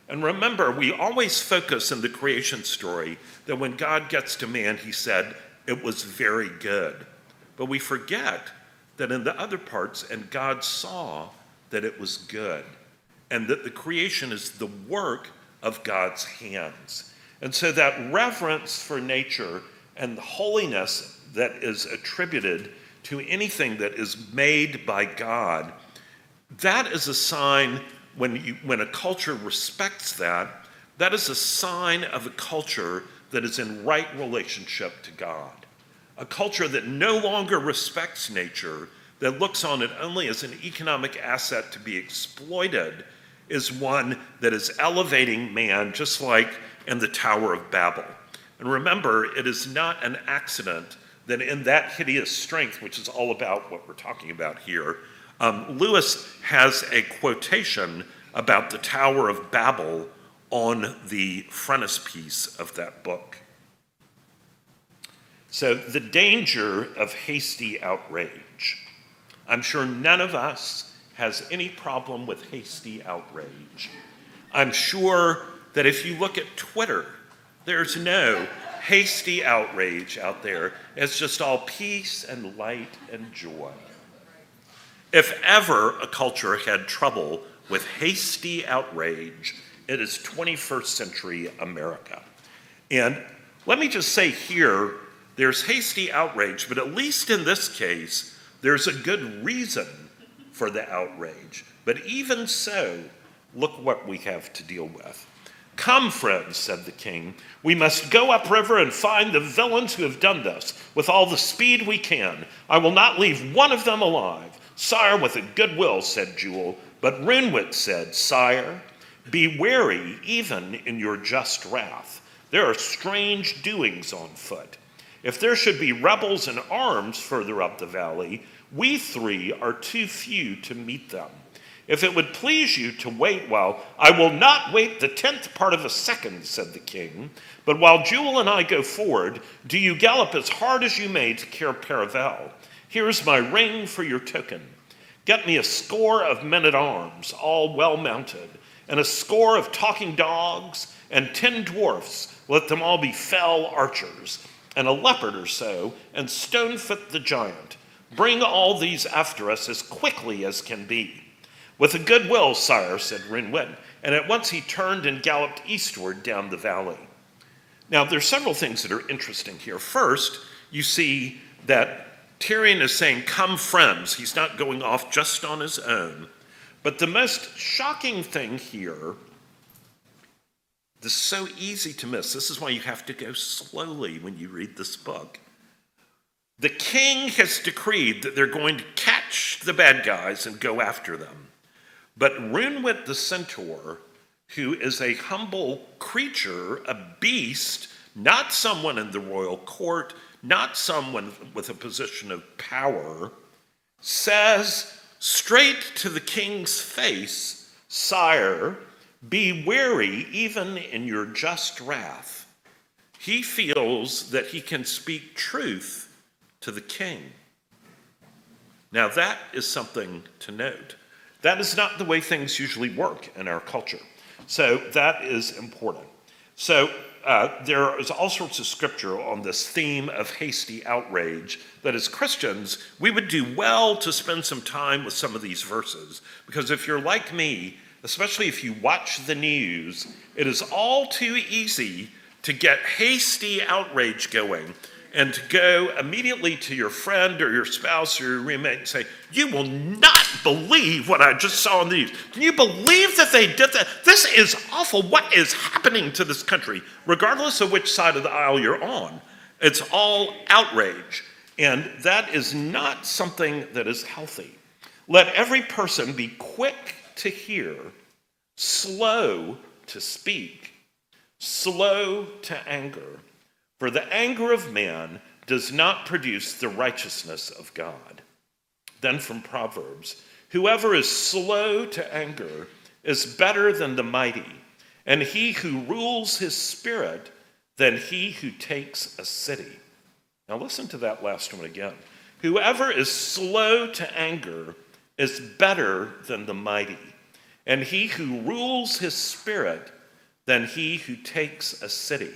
[SPEAKER 1] And remember, we always focus in the creation story that when God gets to man, he said, it was very good. But we forget that in the other parts, and God saw that it was good, and that the creation is the work of God's hands. And so that reverence for nature and the holiness that is attributed to anything that is made by God, that is a sign when, you, when a culture respects that, that is a sign of a culture that is in right relationship to God. A culture that no longer respects nature, that looks on it only as an economic asset to be exploited, is one that is elevating man, just like in the Tower of Babel. And remember, it is not an accident that in that hideous strength, which is all about what we're talking about here, um, Lewis has a quotation about the Tower of Babel on the frontispiece of that book. So, the danger of hasty outrage. I'm sure none of us has any problem with hasty outrage. I'm sure that if you look at Twitter, there's no hasty outrage out there. It's just all peace and light and joy. If ever a culture had trouble with hasty outrage, it is 21st century America. And let me just say here there's hasty outrage, but at least in this case, there's a good reason for the outrage. But even so, look what we have to deal with. Come, friends, said the king. We must go upriver and find the villains who have done this with all the speed we can. I will not leave one of them alive. Sire, with a good will, said Jewel. But Roonwit said, Sire, be wary even in your just wrath. There are strange doings on foot. If there should be rebels in arms further up the valley, we three are too few to meet them. If it would please you to wait while I will not wait the tenth part of a second, said the king. But while Jewel and I go forward, do you gallop as hard as you may to Cair Paravel. Here's my ring for your token. Get me a score of men at arms, all well mounted, and a score of talking dogs, and ten dwarfs, let them all be fell archers, and a leopard or so, and Stonefoot the giant. Bring all these after us as quickly as can be. With a good will, sire, said Roonwit, and at once he turned and galloped eastward down the valley. Now, there's several things that are interesting here. First, you see that Tirian is saying, Come, friends. He's not going off just on his own. But the most shocking thing here, this is so easy to miss. This is why you have to go slowly when you read this book. The king has decreed that they're going to catch the bad guys and go after them. But Roonwit the centaur, who is a humble creature, a beast, not someone in the royal court, not someone with a position of power, says straight to the king's face, Sire, be wary even in your just wrath. He feels that he can speak truth to the king. Now, that is something to note. That is not the way things usually work in our culture. So that is important. So uh, there is all sorts of scripture on this theme of hasty outrage that as Christians, we would do well to spend some time with some of these verses. Because if you're like me, especially if you watch the news, it is all too easy to get hasty outrage going and to go immediately to your friend or your spouse or your roommate and say, You will not believe what I just saw in the news. Can you believe that they did that? This is awful. What is happening to this country? Regardless of which side of the aisle you're on, it's all outrage. And that is not something that is healthy. Let every person be quick to hear, slow to speak, slow to anger for the anger of man does not produce the righteousness of God. Then from Proverbs Whoever is slow to anger is better than the mighty, and he who rules his spirit than he who takes a city. Now listen to that last one again. Whoever is slow to anger is better than the mighty, and he who rules his spirit than he who takes a city.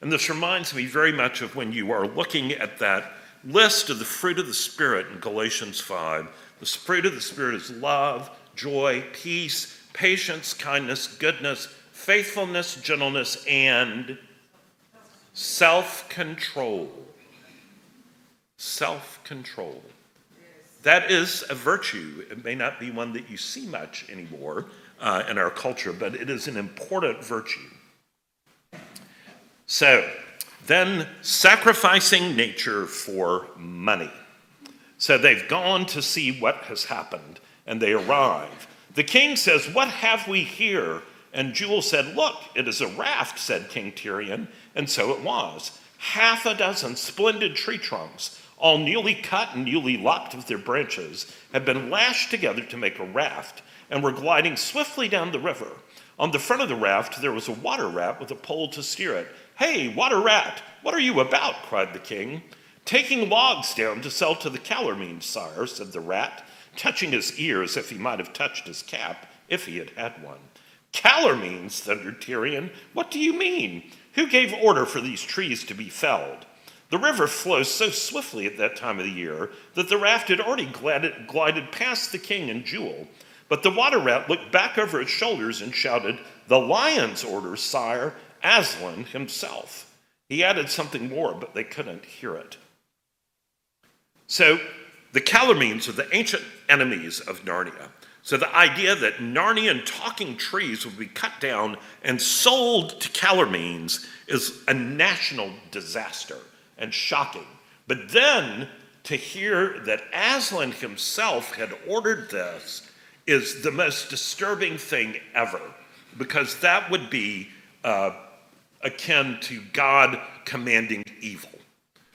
[SPEAKER 1] And this reminds me very much of when you are looking at that list of the fruit of the Spirit in Galatians 5. The fruit of the Spirit is love, joy, peace, patience, kindness, goodness, faithfulness, gentleness, and self control. Self control. That is a virtue. It may not be one that you see much anymore uh, in our culture, but it is an important virtue. So, then sacrificing nature for money. So they've gone to see what has happened, and they arrive. The king says, What have we here? And Jewel said, Look, it is a raft, said King Tirian. And so it was. Half a dozen splendid tree trunks, all newly cut and newly lopped with their branches, had been lashed together to make a raft and were gliding swiftly down the river. On the front of the raft, there was a water rat with a pole to steer it Hey, water rat, what are you about? cried the king. Taking logs down to sell to the Calormenes, sire, said the rat, touching his ear as if he might have touched his cap, if he had had one. Calormenes, thundered Tirian, what do you mean? Who gave order for these trees to be felled? The river flows so swiftly at that time of the year that the raft had already glided, glided past the king and Jewel. But the water rat looked back over its shoulders and shouted, The lion's orders, sire, Aslan himself. He added something more, but they couldn't hear it. So the Calormenes are the ancient enemies of Narnia. So the idea that Narnian talking trees would be cut down and sold to Calormenes is a national disaster and shocking. But then to hear that Aslan himself had ordered this is the most disturbing thing ever, because that would be uh, akin to God commanding evil.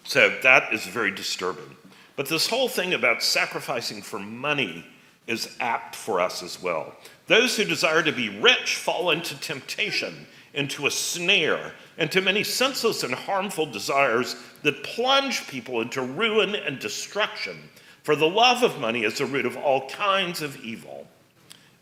[SPEAKER 1] So that is very disturbing. But this whole thing about sacrificing for money is apt for us as well. Those who desire to be rich fall into temptation, into a snare, into many senseless and harmful desires that plunge people into ruin and destruction. For the love of money is the root of all kinds of evil.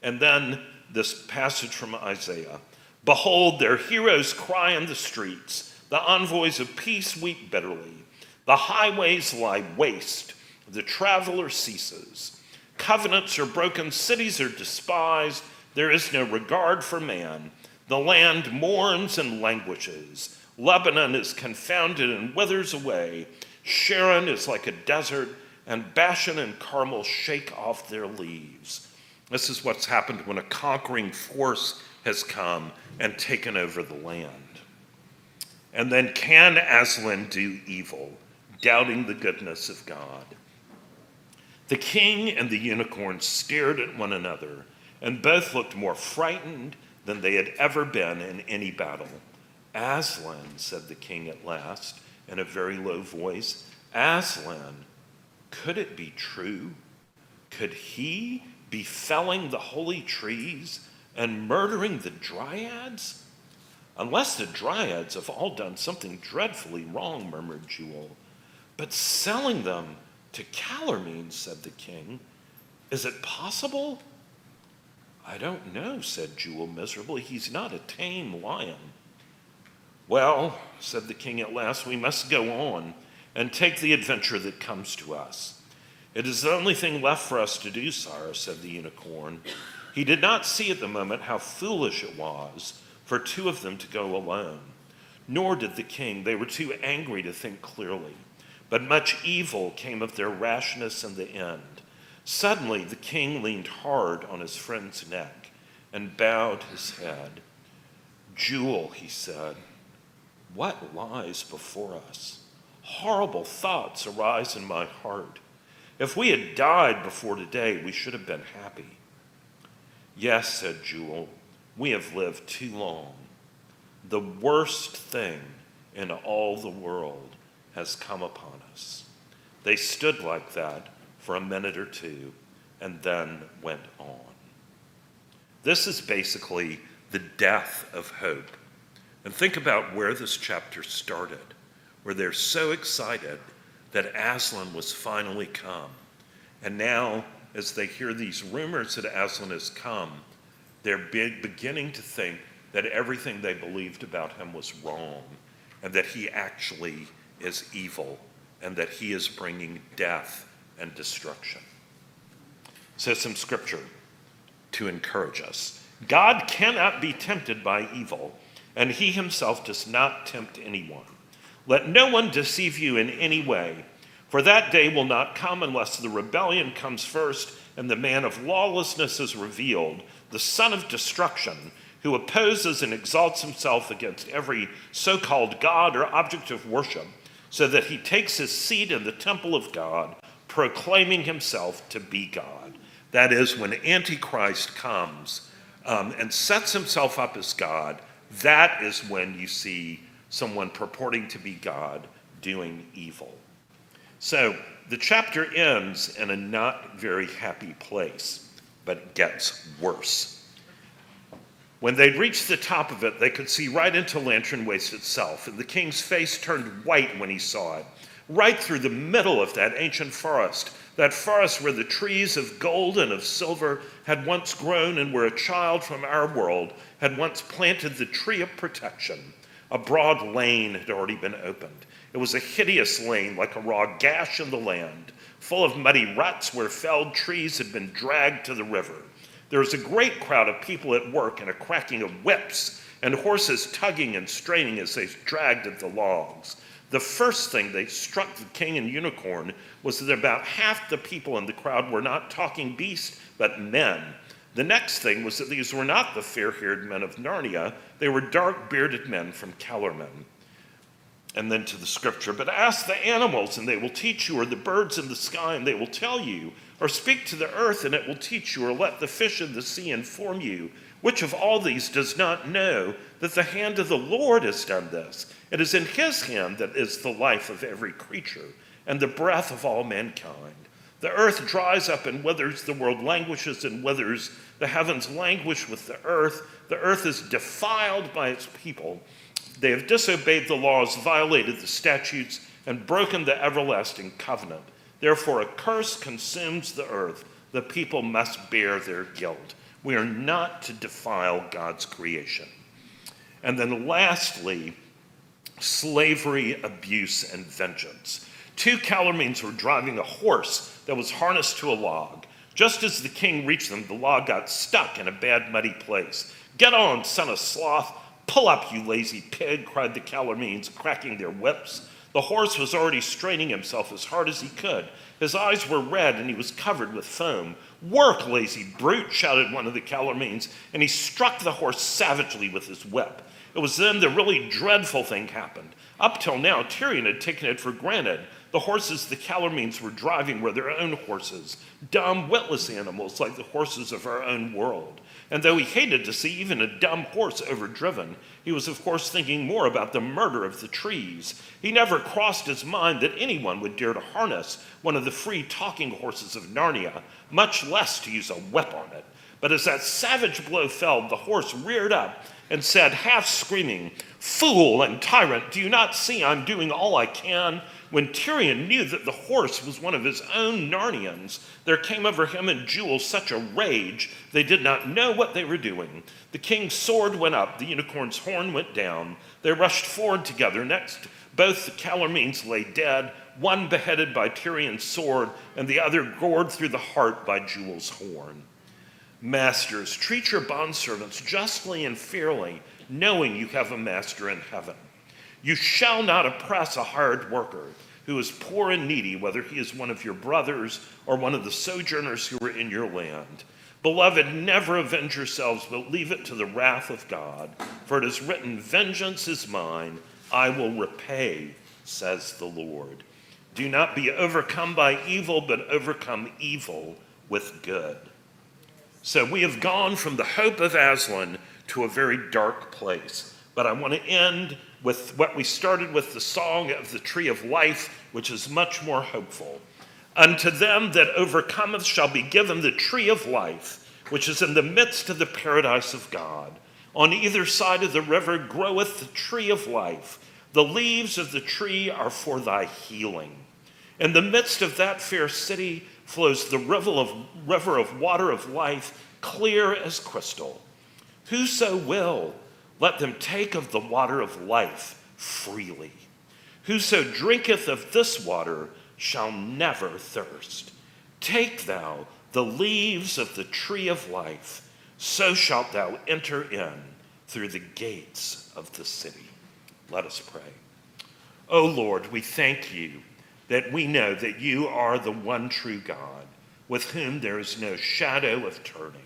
[SPEAKER 1] And then this passage from Isaiah Behold, their heroes cry in the streets, the envoys of peace weep bitterly. The highways lie waste, the traveler ceases. Covenants are broken, cities are despised, there is no regard for man. The land mourns and languishes. Lebanon is confounded and withers away. Sharon is like a desert, and Bashan and Carmel shake off their leaves. This is what's happened when a conquering force has come and taken over the land. And then can Aslan do evil, doubting the goodness of God? The king and the unicorn stared at one another, and both looked more frightened than they had ever been in any battle. Aslan, said the king at last, in a very low voice, Aslan, could it be true? Could he be felling the holy trees and murdering the dryads? Unless the dryads have all done something dreadfully wrong, murmured Jewel. But selling them to Calormene, said the king, is it possible? I don't know, said Jewel miserably. He's not a tame lion. Well, said the king at last, we must go on and take the adventure that comes to us. It is the only thing left for us to do, sire, said the unicorn. He did not see at the moment how foolish it was for two of them to go alone. Nor did the king. They were too angry to think clearly. But much evil came of their rashness in the end. Suddenly, the king leaned hard on his friend's neck and bowed his head. Jewel, he said, what lies before us? Horrible thoughts arise in my heart. If we had died before today, we should have been happy. Yes, said Jewel, we have lived too long. The worst thing in all the world has come upon us. They stood like that for a minute or two and then went on. This is basically the death of hope. And think about where this chapter started, where they're so excited that Aslan was finally come. And now as they hear these rumors that Aslan has come, they're beginning to think that everything they believed about him was wrong and that he actually is evil and that he is bringing death and destruction. So, some scripture to encourage us God cannot be tempted by evil, and he himself does not tempt anyone. Let no one deceive you in any way. For that day will not come unless the rebellion comes first and the man of lawlessness is revealed, the son of destruction, who opposes and exalts himself against every so called God or object of worship, so that he takes his seat in the temple of God, proclaiming himself to be God. That is, when Antichrist comes um, and sets himself up as God, that is when you see someone purporting to be God doing evil. So the chapter ends in a not very happy place, but it gets worse. When they'd reached the top of it, they could see right into Lantern Waste itself, and the king's face turned white when he saw it. Right through the middle of that ancient forest, that forest where the trees of gold and of silver had once grown, and where a child from our world had once planted the tree of protection, a broad lane had already been opened. It was a hideous lane, like a raw gash in the land, full of muddy ruts where felled trees had been dragged to the river. There was a great crowd of people at work and a cracking of whips and horses tugging and straining as they dragged at the logs. The first thing they struck the king and unicorn was that about half the people in the crowd were not talking beasts, but men. The next thing was that these were not the fair haired men of Narnia, they were dark bearded men from Calormen and then to the scripture. But ask the animals, and they will teach you, or the birds in the sky, and they will tell you, or speak to the earth, and it will teach you, or let the fish in the sea inform you. Which of all these does not know that the hand of the Lord has done this? It is in his hand that is the life of every creature, and the breath of all mankind. The earth dries up and withers, the world languishes and withers, the heavens languish with the earth, the earth is defiled by its people. They have disobeyed the laws, violated the statutes, and broken the everlasting covenant. Therefore, a curse consumes the earth. The people must bear their guilt. We are not to defile God's creation. And then, lastly, slavery, abuse, and vengeance. Two Calormenes were driving a horse that was harnessed to a log. Just as the king reached them, the log got stuck in a bad, muddy place. Get on, son of sloth! Pull up, you lazy pig, cried the Calormenes, cracking their whips. The horse was already straining himself as hard as he could. His eyes were red and he was covered with foam. Work, lazy brute, shouted one of the Calormenes, and he struck the horse savagely with his whip. It was then the really dreadful thing happened. Up till now, Tirian had taken it for granted. The horses the Calormenes were driving were their own horses, dumb, witless animals like the horses of our own world. And though he hated to see even a dumb horse overdriven, he was, of course, thinking more about the murder of the trees. He never crossed his mind that anyone would dare to harness one of the free talking horses of Narnia, much less to use a whip on it. But as that savage blow fell, the horse reared up and said, half screaming, Fool and tyrant, do you not see I'm doing all I can? When Tirian knew that the horse was one of his own Narnians, there came over him and Jewel such a rage they did not know what they were doing. The king's sword went up, the unicorn's horn went down. They rushed forward together. Next, both the Calormenes lay dead, one beheaded by Tirian's sword, and the other gored through the heart by Jewel's horn. Masters, treat your bondservants justly and fairly, knowing you have a master in heaven. You shall not oppress a hired worker who is poor and needy, whether he is one of your brothers or one of the sojourners who are in your land. Beloved, never avenge yourselves, but leave it to the wrath of God. For it is written, Vengeance is mine, I will repay, says the Lord. Do not be overcome by evil, but overcome evil with good. So we have gone from the hope of Aslan to a very dark place. But I want to end with what we started with the song of the tree of life, which is much more hopeful. Unto them that overcometh shall be given the tree of life, which is in the midst of the paradise of God. On either side of the river groweth the tree of life. The leaves of the tree are for thy healing. In the midst of that fair city flows the river of, river of water of life, clear as crystal. Whoso will, let them take of the water of life freely. Whoso drinketh of this water shall never thirst. Take thou the leaves of the tree of life, so shalt thou enter in through the gates of the city. Let us pray. O Lord, we thank you that we know that you are the one true God, with whom there is no shadow of turning.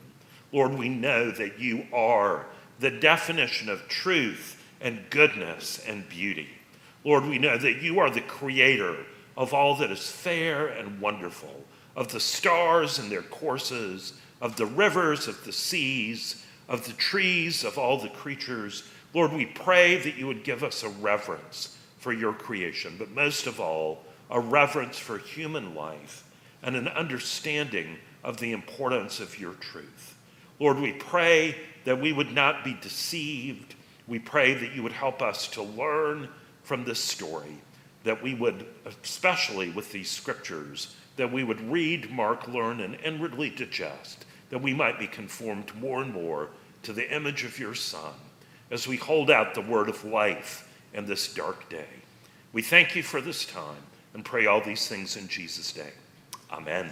[SPEAKER 1] Lord, we know that you are the definition of truth and goodness and beauty. Lord, we know that you are the creator of all that is fair and wonderful, of the stars and their courses, of the rivers, of the seas, of the trees, of all the creatures. Lord, we pray that you would give us a reverence for your creation, but most of all, a reverence for human life, and an understanding of the importance of your truth. Lord, we pray that we would not be deceived. We pray that you would help us to learn from this story, that we would, especially with these scriptures, that we would read, mark, learn, and inwardly digest, that we might be conformed more and more to the image of your Son as we hold out the word of life in this dark day. We thank you for this time and pray all these things in Jesus' name. Amen.